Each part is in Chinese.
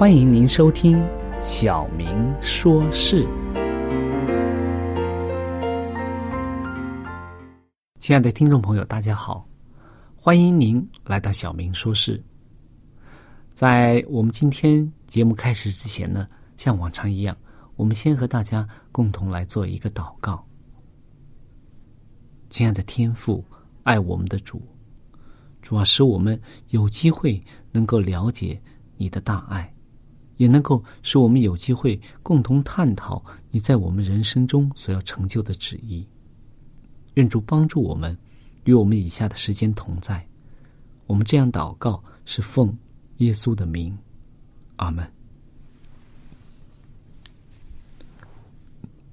欢迎您收听《小明说事》。亲爱的听众朋友，大家好，欢迎您来到《小明说事》。在我们今天节目开始之前呢，像往常一样，我们先和大家共同来做一个祷告。亲爱的天父，爱我们的主，主要使我们有机会能够了解你的大爱。也能够使我们有机会共同探讨你在我们人生中所要成就的旨意。愿主帮助我们，与我们以下的时间同在。我们这样祷告，是奉耶稣的名，阿门。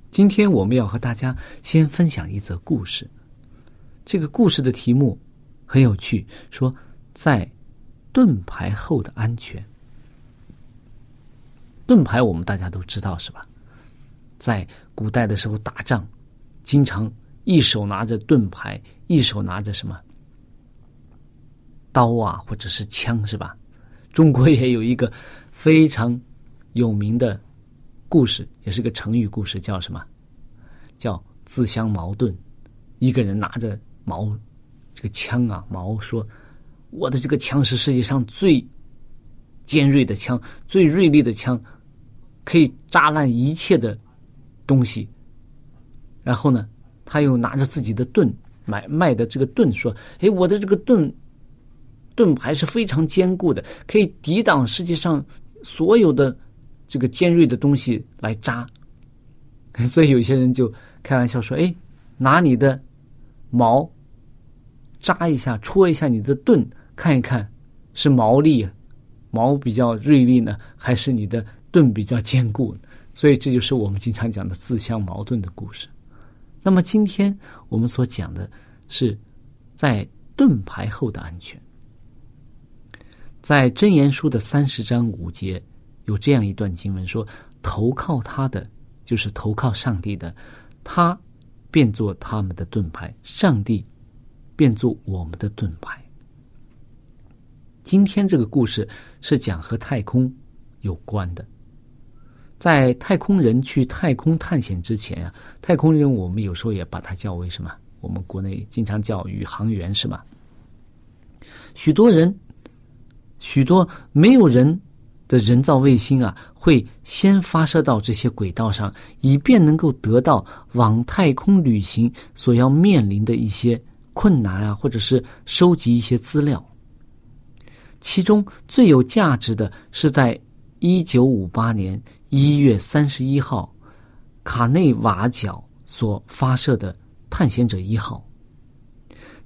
今天我们要和大家先分享一则故事。这个故事的题目很有趣，说在盾牌后的安全。盾牌我们大家都知道是吧？在古代的时候打仗，经常一手拿着盾牌，一手拿着什么刀啊，或者是枪是吧？中国也有一个非常有名的故事，也是个成语故事，叫什么？叫自相矛盾。一个人拿着矛，这个枪啊，矛说：“我的这个枪是世界上最尖锐的枪，最锐利的枪。”可以扎烂一切的东西，然后呢，他又拿着自己的盾买卖的这个盾说：“哎，我的这个盾盾牌是非常坚固的，可以抵挡世界上所有的这个尖锐的东西来扎。”所以有些人就开玩笑说：“哎，拿你的矛扎一下，戳一下你的盾，看一看是毛利毛比较锐利呢，还是你的？”盾比较坚固，所以这就是我们经常讲的自相矛盾的故事。那么今天我们所讲的是在盾牌后的安全。在真言书的三十章五节有这样一段经文说：“投靠他的，就是投靠上帝的，他变做他们的盾牌；上帝变做我们的盾牌。”今天这个故事是讲和太空有关的。在太空人去太空探险之前啊，太空人我们有时候也把它叫为什么？我们国内经常叫宇航员是吧？许多人，许多没有人的人造卫星啊，会先发射到这些轨道上，以便能够得到往太空旅行所要面临的一些困难啊，或者是收集一些资料。其中最有价值的是在。一九五八年一月三十一号，卡内瓦角所发射的探险者一号，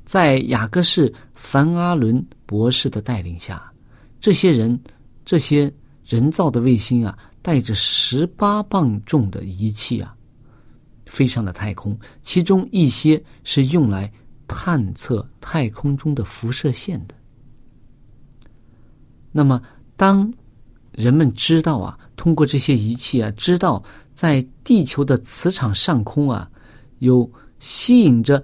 在雅各士凡阿伦博士的带领下，这些人这些人造的卫星啊，带着十八磅重的仪器啊，飞上了太空，其中一些是用来探测太空中的辐射线的。那么，当人们知道啊，通过这些仪器啊，知道在地球的磁场上空啊，有吸引着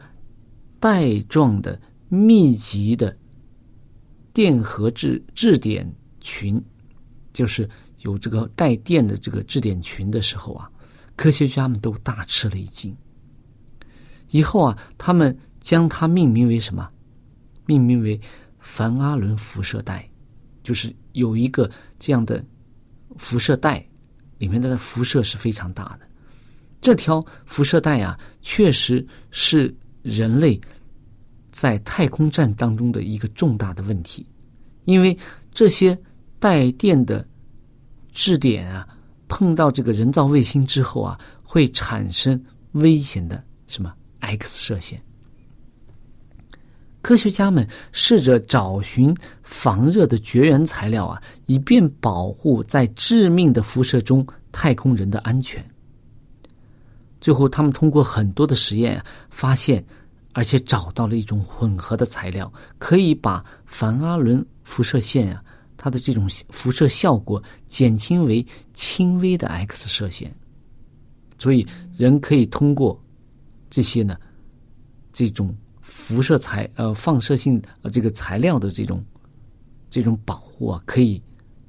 带状的密集的电荷质质点群，就是有这个带电的这个质点群的时候啊，科学家们都大吃了一惊。以后啊，他们将它命名为什么？命名为凡阿伦辐射带。就是有一个这样的辐射带，里面的辐射是非常大的。这条辐射带啊，确实是人类在太空站当中的一个重大的问题，因为这些带电的质点啊，碰到这个人造卫星之后啊，会产生危险的什么 X 射线。科学家们试着找寻防热的绝缘材料啊，以便保护在致命的辐射中太空人的安全。最后，他们通过很多的实验发现，而且找到了一种混合的材料，可以把凡阿伦辐射线啊，它的这种辐射效果减轻为轻微的 X 射线。所以，人可以通过这些呢，这种。辐射材呃放射性呃这个材料的这种这种保护啊，可以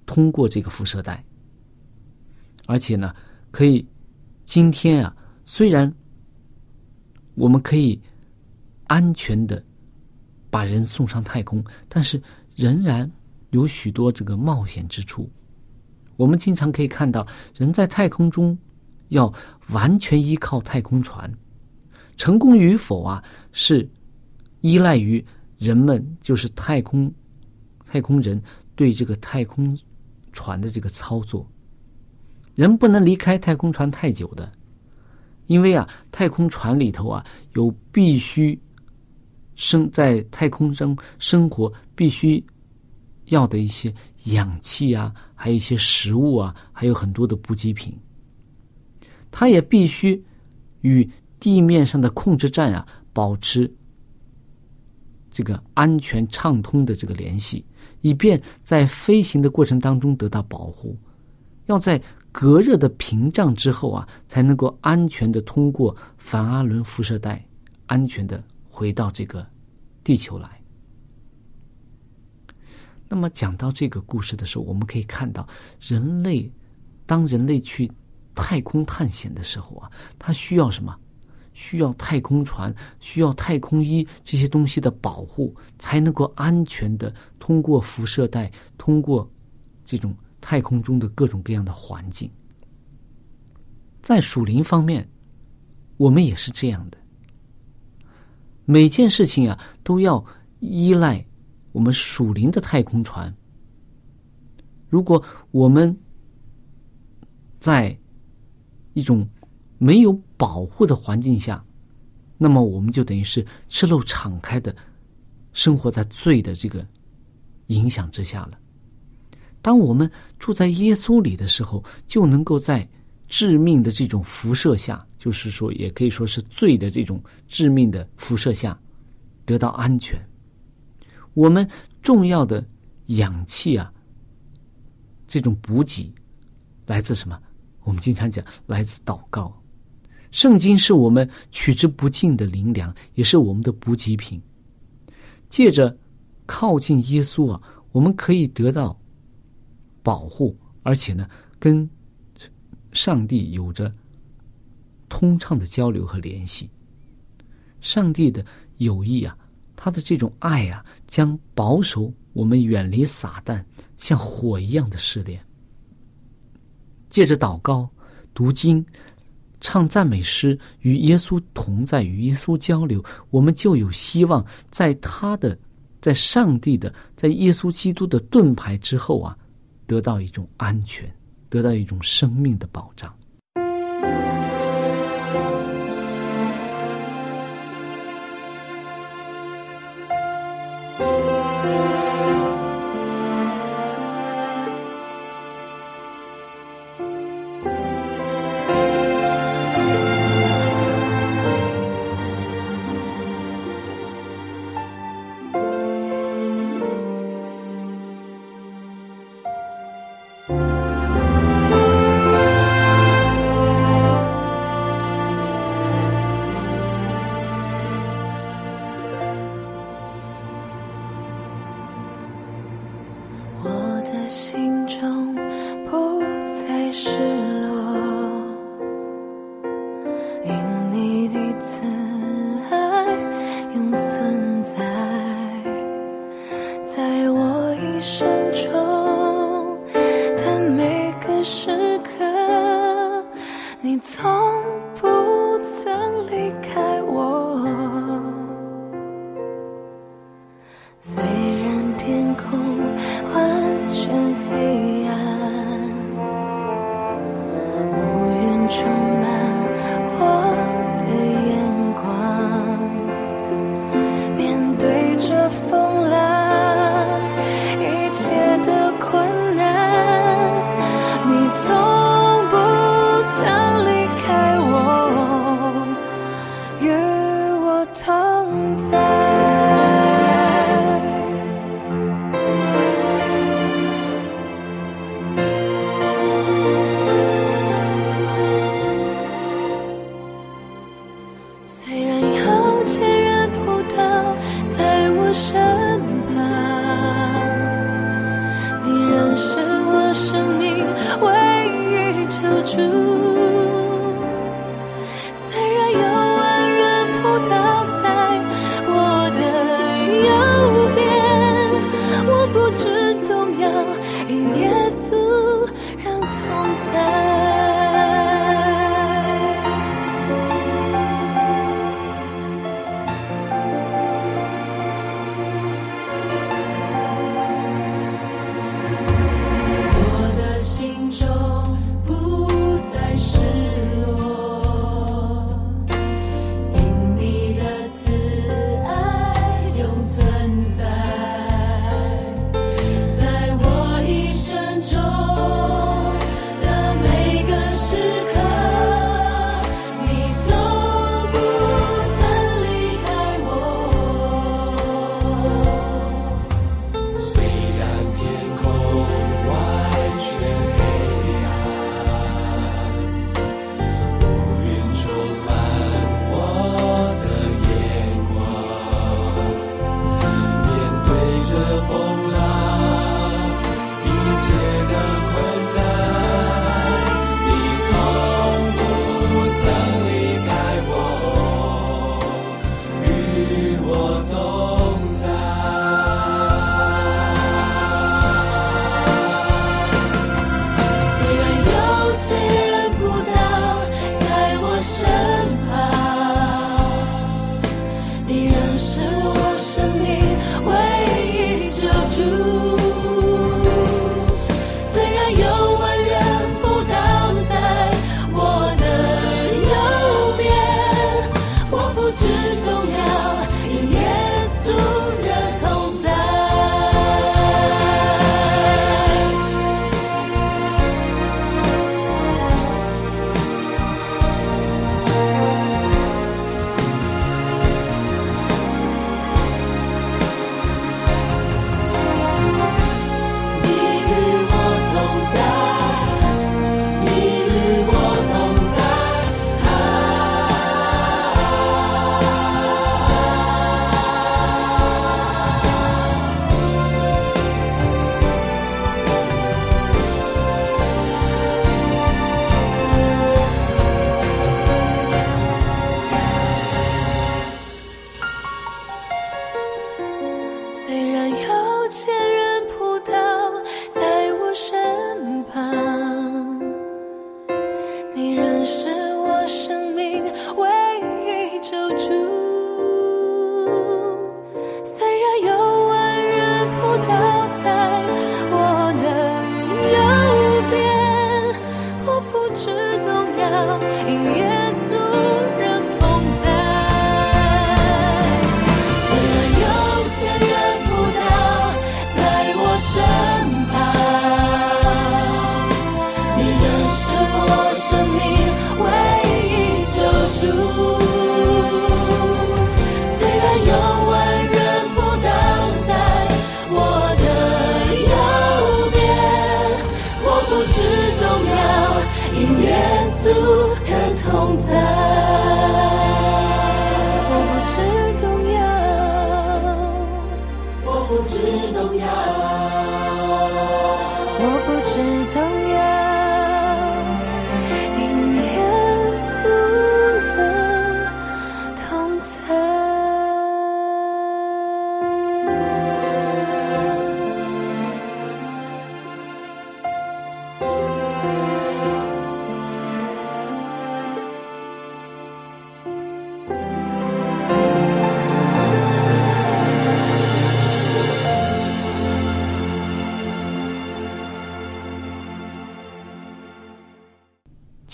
通过这个辐射带，而且呢，可以今天啊，虽然我们可以安全的把人送上太空，但是仍然有许多这个冒险之处。我们经常可以看到，人在太空中要完全依靠太空船，成功与否啊是。依赖于人们，就是太空太空人对这个太空船的这个操作，人不能离开太空船太久的，因为啊，太空船里头啊有必须生在太空中生活必须要的一些氧气啊，还有一些食物啊，还有很多的补给品，它也必须与地面上的控制站啊保持。这个安全畅通的这个联系，以便在飞行的过程当中得到保护。要在隔热的屏障之后啊，才能够安全的通过凡阿伦辐射带，安全的回到这个地球来。那么讲到这个故事的时候，我们可以看到，人类当人类去太空探险的时候啊，他需要什么？需要太空船，需要太空衣这些东西的保护，才能够安全的通过辐射带，通过这种太空中的各种各样的环境。在属灵方面，我们也是这样的。每件事情啊，都要依赖我们属灵的太空船。如果我们在一种没有保护的环境下，那么我们就等于是赤露敞开的，生活在罪的这个影响之下了。当我们住在耶稣里的时候，就能够在致命的这种辐射下，就是说，也可以说是罪的这种致命的辐射下，得到安全。我们重要的氧气啊，这种补给来自什么？我们经常讲，来自祷告。圣经是我们取之不尽的灵粮，也是我们的补给品。借着靠近耶稣啊，我们可以得到保护，而且呢，跟上帝有着通畅的交流和联系。上帝的友谊啊，他的这种爱啊，将保守我们远离撒旦像火一样的试炼。借着祷告、读经。唱赞美诗，与耶稣同在，与耶稣交流，我们就有希望在他的，在上帝的，在耶稣基督的盾牌之后啊，得到一种安全，得到一种生命的保障。心中同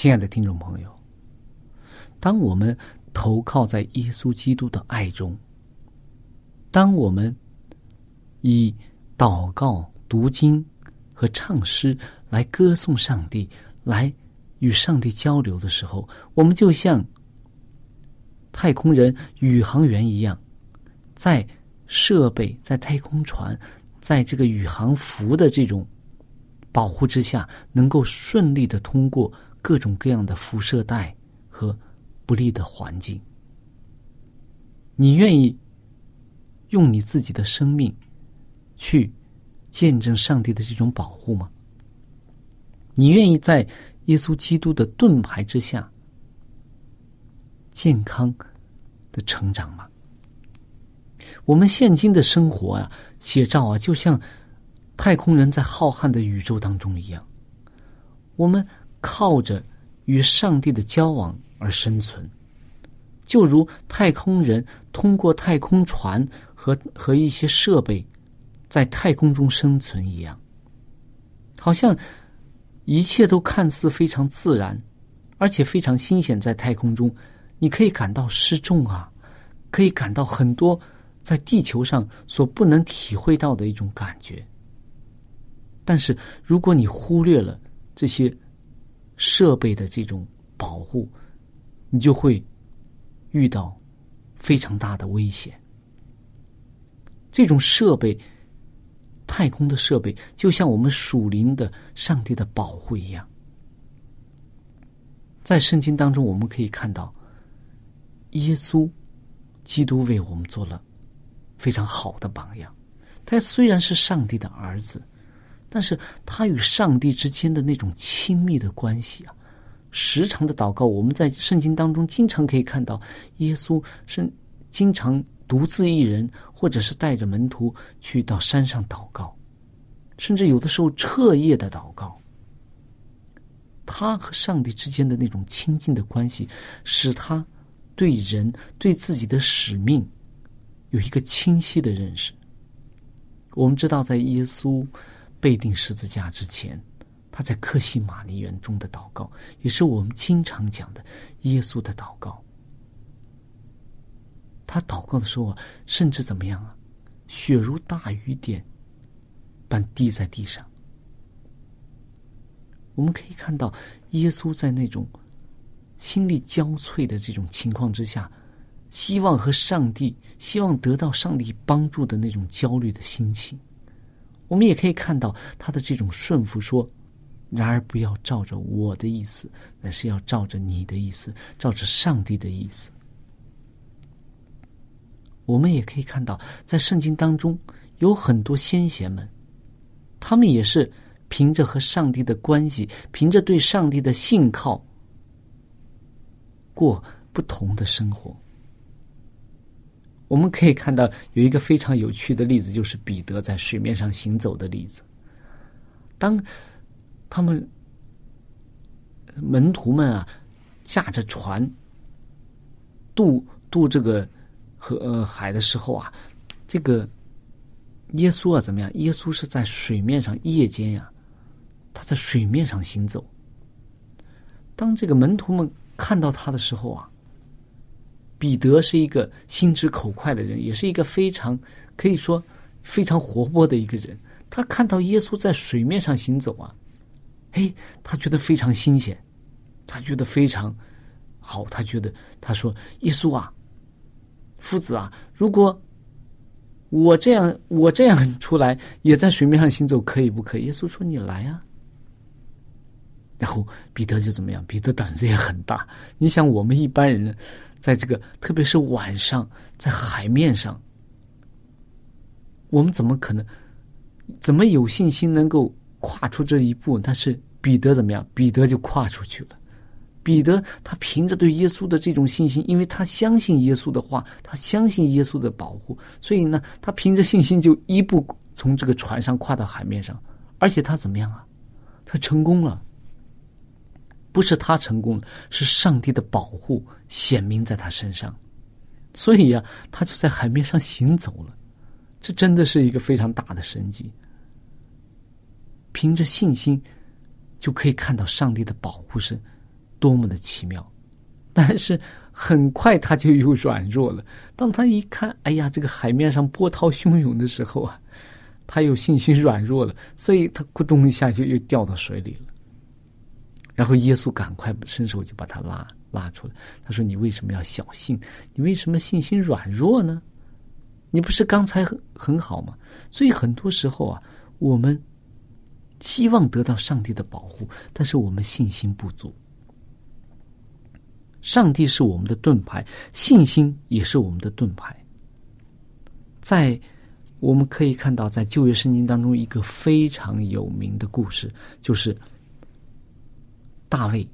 亲爱的听众朋友，当我们投靠在耶稣基督的爱中，当我们以祷告、读经和唱诗来歌颂上帝，来与上帝交流的时候，我们就像太空人、宇航员一样，在设备、在太空船、在这个宇航服的这种保护之下，能够顺利的通过各种各样的辐射带和不利的环境。你愿意用你自己的生命去见证上帝的这种保护吗？你愿意在耶稣基督的盾牌之下健康的成长吗？我们现今的生活啊，写照啊，就像太空人在浩瀚的宇宙当中一样，我们靠着与上帝的交往而生存，就如太空人通过太空船和和一些设备在太空中生存一样，好像一切都看似非常自然，而且非常新鲜。在太空中，你可以感到失重啊，可以感到很多在地球上所不能体会到的一种感觉。但是，如果你忽略了这些设备的这种保护，你就会遇到非常大的危险。这种设备，太空的设备，就像我们属灵的上帝的保护一样。在圣经当中，我们可以看到，耶稣基督为我们做了非常好的榜样。他虽然是上帝的儿子。但是他与上帝之间的那种亲密的关系啊，时常的祷告，我们在圣经当中经常可以看到，耶稣是经常独自一人，或者是带着门徒去到山上祷告，甚至有的时候彻夜的祷告。他和上帝之间的那种亲近的关系，使他对人对自己的使命有一个清晰的认识。我们知道，在耶稣。被钉十字架之前，他在克西玛尼园中的祷告，也是我们经常讲的耶稣的祷告。他祷告的时候，甚至怎么样啊？血如大雨点般滴在地上。我们可以看到，耶稣在那种心力交瘁的这种情况之下，希望和上帝、希望得到上帝帮助的那种焦虑的心情。我们也可以看到他的这种顺服，说：“然而不要照着我的意思，乃是要照着你的意思，照着上帝的意思。”我们也可以看到，在圣经当中有很多先贤们，他们也是凭着和上帝的关系，凭着对上帝的信靠，过不同的生活。我们可以看到有一个非常有趣的例子，就是彼得在水面上行走的例子。当他们门徒们啊驾着船渡渡这个河呃海的时候啊，这个耶稣啊怎么样？耶稣是在水面上夜间呀，他在水面上行走。当这个门徒们看到他的时候啊。彼得是一个心直口快的人，也是一个非常可以说非常活泼的一个人。他看到耶稣在水面上行走啊，嘿，他觉得非常新鲜，他觉得非常好，他觉得他说：“耶稣啊，夫子啊，如果我这样我这样出来，也在水面上行走，可以不可以？”耶稣说：“你来啊。”然后彼得就怎么样？彼得胆子也很大。你想，我们一般人。在这个，特别是晚上，在海面上，我们怎么可能，怎么有信心能够跨出这一步？但是彼得怎么样？彼得就跨出去了。彼得他凭着对耶稣的这种信心，因为他相信耶稣的话，他相信耶稣的保护，所以呢，他凭着信心就一步从这个船上跨到海面上，而且他怎么样啊？他成功了。不是他成功了，是上帝的保护显明在他身上，所以呀，他就在海面上行走了。这真的是一个非常大的神迹。凭着信心，就可以看到上帝的保护是多么的奇妙。但是很快他就又软弱了。当他一看，哎呀，这个海面上波涛汹涌的时候啊，他有信心软弱了，所以他咕咚一下就又掉到水里了。然后耶稣赶快伸手就把他拉拉出来。他说：“你为什么要小信？你为什么信心软弱呢？你不是刚才很很好吗？所以很多时候啊，我们希望得到上帝的保护，但是我们信心不足。上帝是我们的盾牌，信心也是我们的盾牌。在我们可以看到，在旧约圣经当中，一个非常有名的故事，就是。”大卫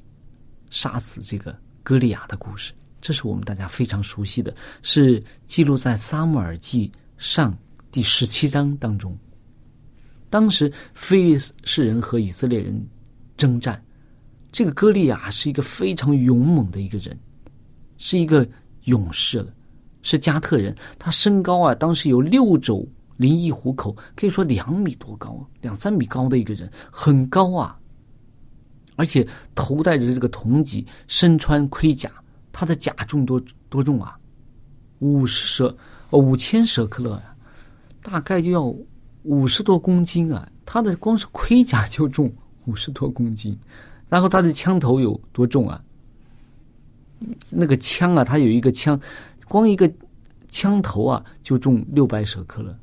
杀死这个歌利亚的故事，这是我们大家非常熟悉的，是记录在《撒母耳记上》第十七章当中。当时非利士人和以色列人征战，这个歌利亚是一个非常勇猛的一个人，是一个勇士了，是加特人。他身高啊，当时有六肘零一虎口，可以说两米多高，两三米高的一个人，很高啊。而且头戴着这个铜戟，身穿盔甲，他的甲重多多重啊？五十舍，五千舍克勒呀，大概就要五十多公斤啊！他的光是盔甲就重五十多公斤，然后他的枪头有多重啊？那个枪啊，他有一个枪，光一个枪头啊就重六百舍克勒，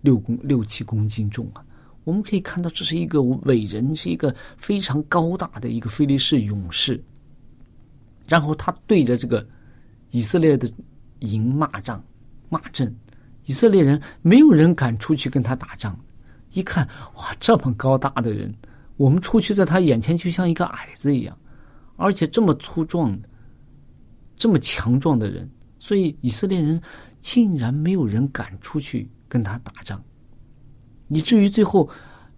六公六七公斤重啊！我们可以看到，这是一个伟人，是一个非常高大的一个菲利士勇士。然后他对着这个以色列的营骂仗、骂阵，以色列人没有人敢出去跟他打仗。一看，哇，这么高大的人，我们出去在他眼前就像一个矮子一样，而且这么粗壮、这么强壮的人，所以以色列人竟然没有人敢出去跟他打仗。以至于最后，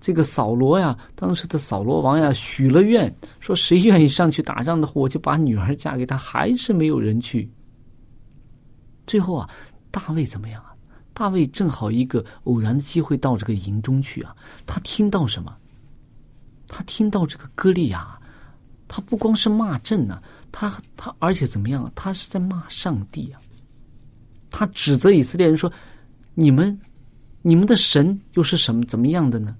这个扫罗呀，当时的扫罗王呀，许了愿，说谁愿意上去打仗的话，我就把女儿嫁给他，还是没有人去。最后啊，大卫怎么样啊？大卫正好一个偶然的机会到这个营中去啊，他听到什么？他听到这个歌利亚，他不光是骂阵呢，他他而且怎么样？他是在骂上帝啊！他指责以色列人说：“你们。”你们的神又是什么怎么样的呢？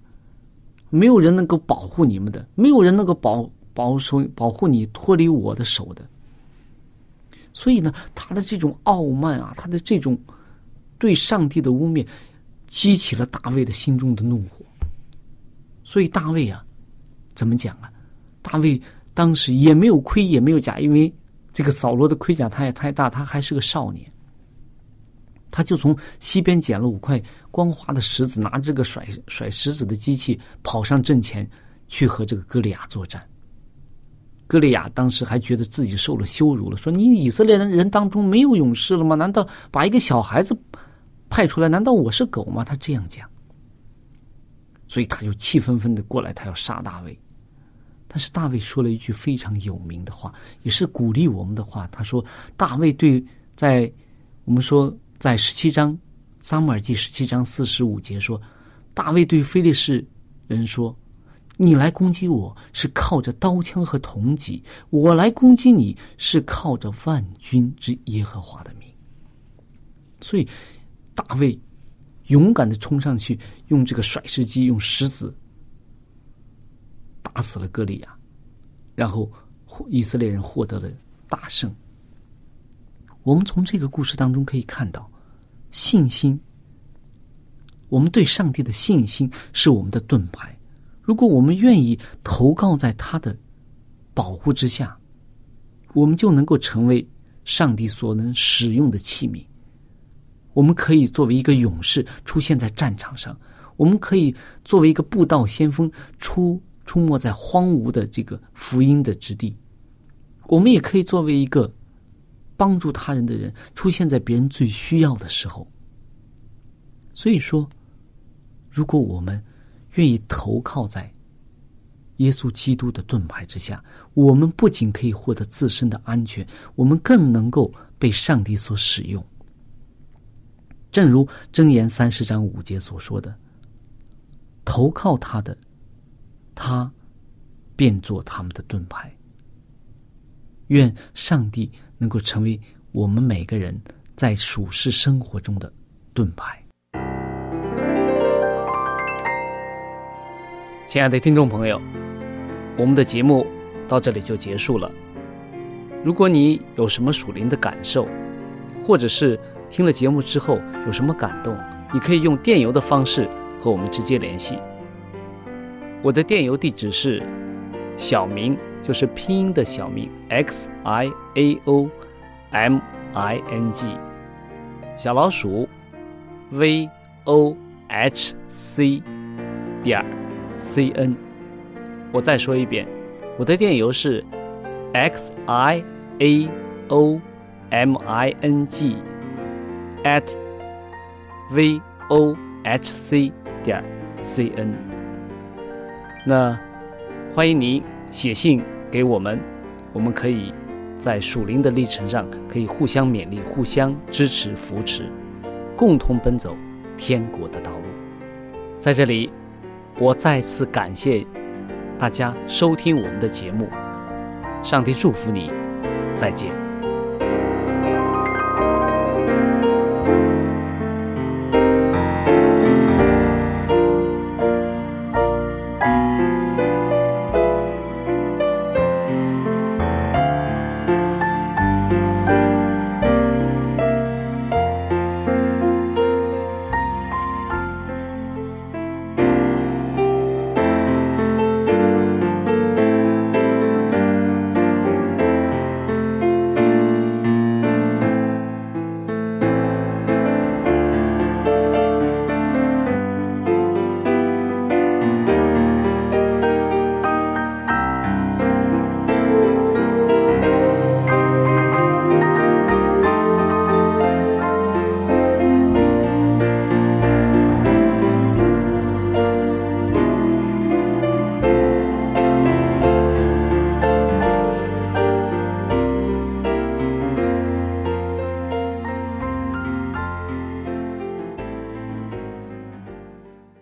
没有人能够保护你们的，没有人能够保保守保护你脱离我的手的。所以呢，他的这种傲慢啊，他的这种对上帝的污蔑，激起了大卫的心中的怒火。所以大卫啊，怎么讲啊？大卫当时也没有盔，也没有甲，因为这个扫罗的盔甲他也太大，他还是个少年。他就从西边捡了五块光滑的石子，拿这个甩甩石子的机器跑上阵前去和这个歌利亚作战。歌利亚当时还觉得自己受了羞辱了，说：“你以色列人人当中没有勇士了吗？难道把一个小孩子派出来？难道我是狗吗？”他这样讲，所以他就气愤愤的过来，他要杀大卫。但是大卫说了一句非常有名的话，也是鼓励我们的话。他说：“大卫对在我们说。”在十七章，撒母耳记十七章四十五节说：“大卫对非利士人说，你来攻击我是靠着刀枪和铜戟，我来攻击你是靠着万军之耶和华的名。”所以，大卫勇敢的冲上去，用这个甩石机，用石子打死了歌利亚，然后以色列人获得了大胜。我们从这个故事当中可以看到。信心，我们对上帝的信心是我们的盾牌。如果我们愿意投靠在他的保护之下，我们就能够成为上帝所能使用的器皿。我们可以作为一个勇士出现在战场上，我们可以作为一个布道先锋出出没在荒芜的这个福音的之地，我们也可以作为一个帮助他人的人出现在别人最需要的时候。所以说，如果我们愿意投靠在耶稣基督的盾牌之下，我们不仅可以获得自身的安全，我们更能够被上帝所使用。正如箴言三十章五节所说的：“投靠他的，他便做他们的盾牌。”愿上帝能够成为我们每个人在属世生活中的盾牌。亲爱的听众朋友，我们的节目到这里就结束了。如果你有什么属灵的感受，或者是听了节目之后有什么感动，你可以用电邮的方式和我们直接联系。我的电邮地址是小明，就是拼音的小名 x i a o m i n g，小老鼠 v o h c 点 c n。我再说一遍，我的电邮是 x i a o m i n g at v o h c 点 c n。那欢迎你写信给我们，我们可以在属灵的历程上可以互相勉励、互相支持、扶持，共同奔走天国的道路。在这里，我再次感谢大家收听我们的节目，上帝祝福你，再见。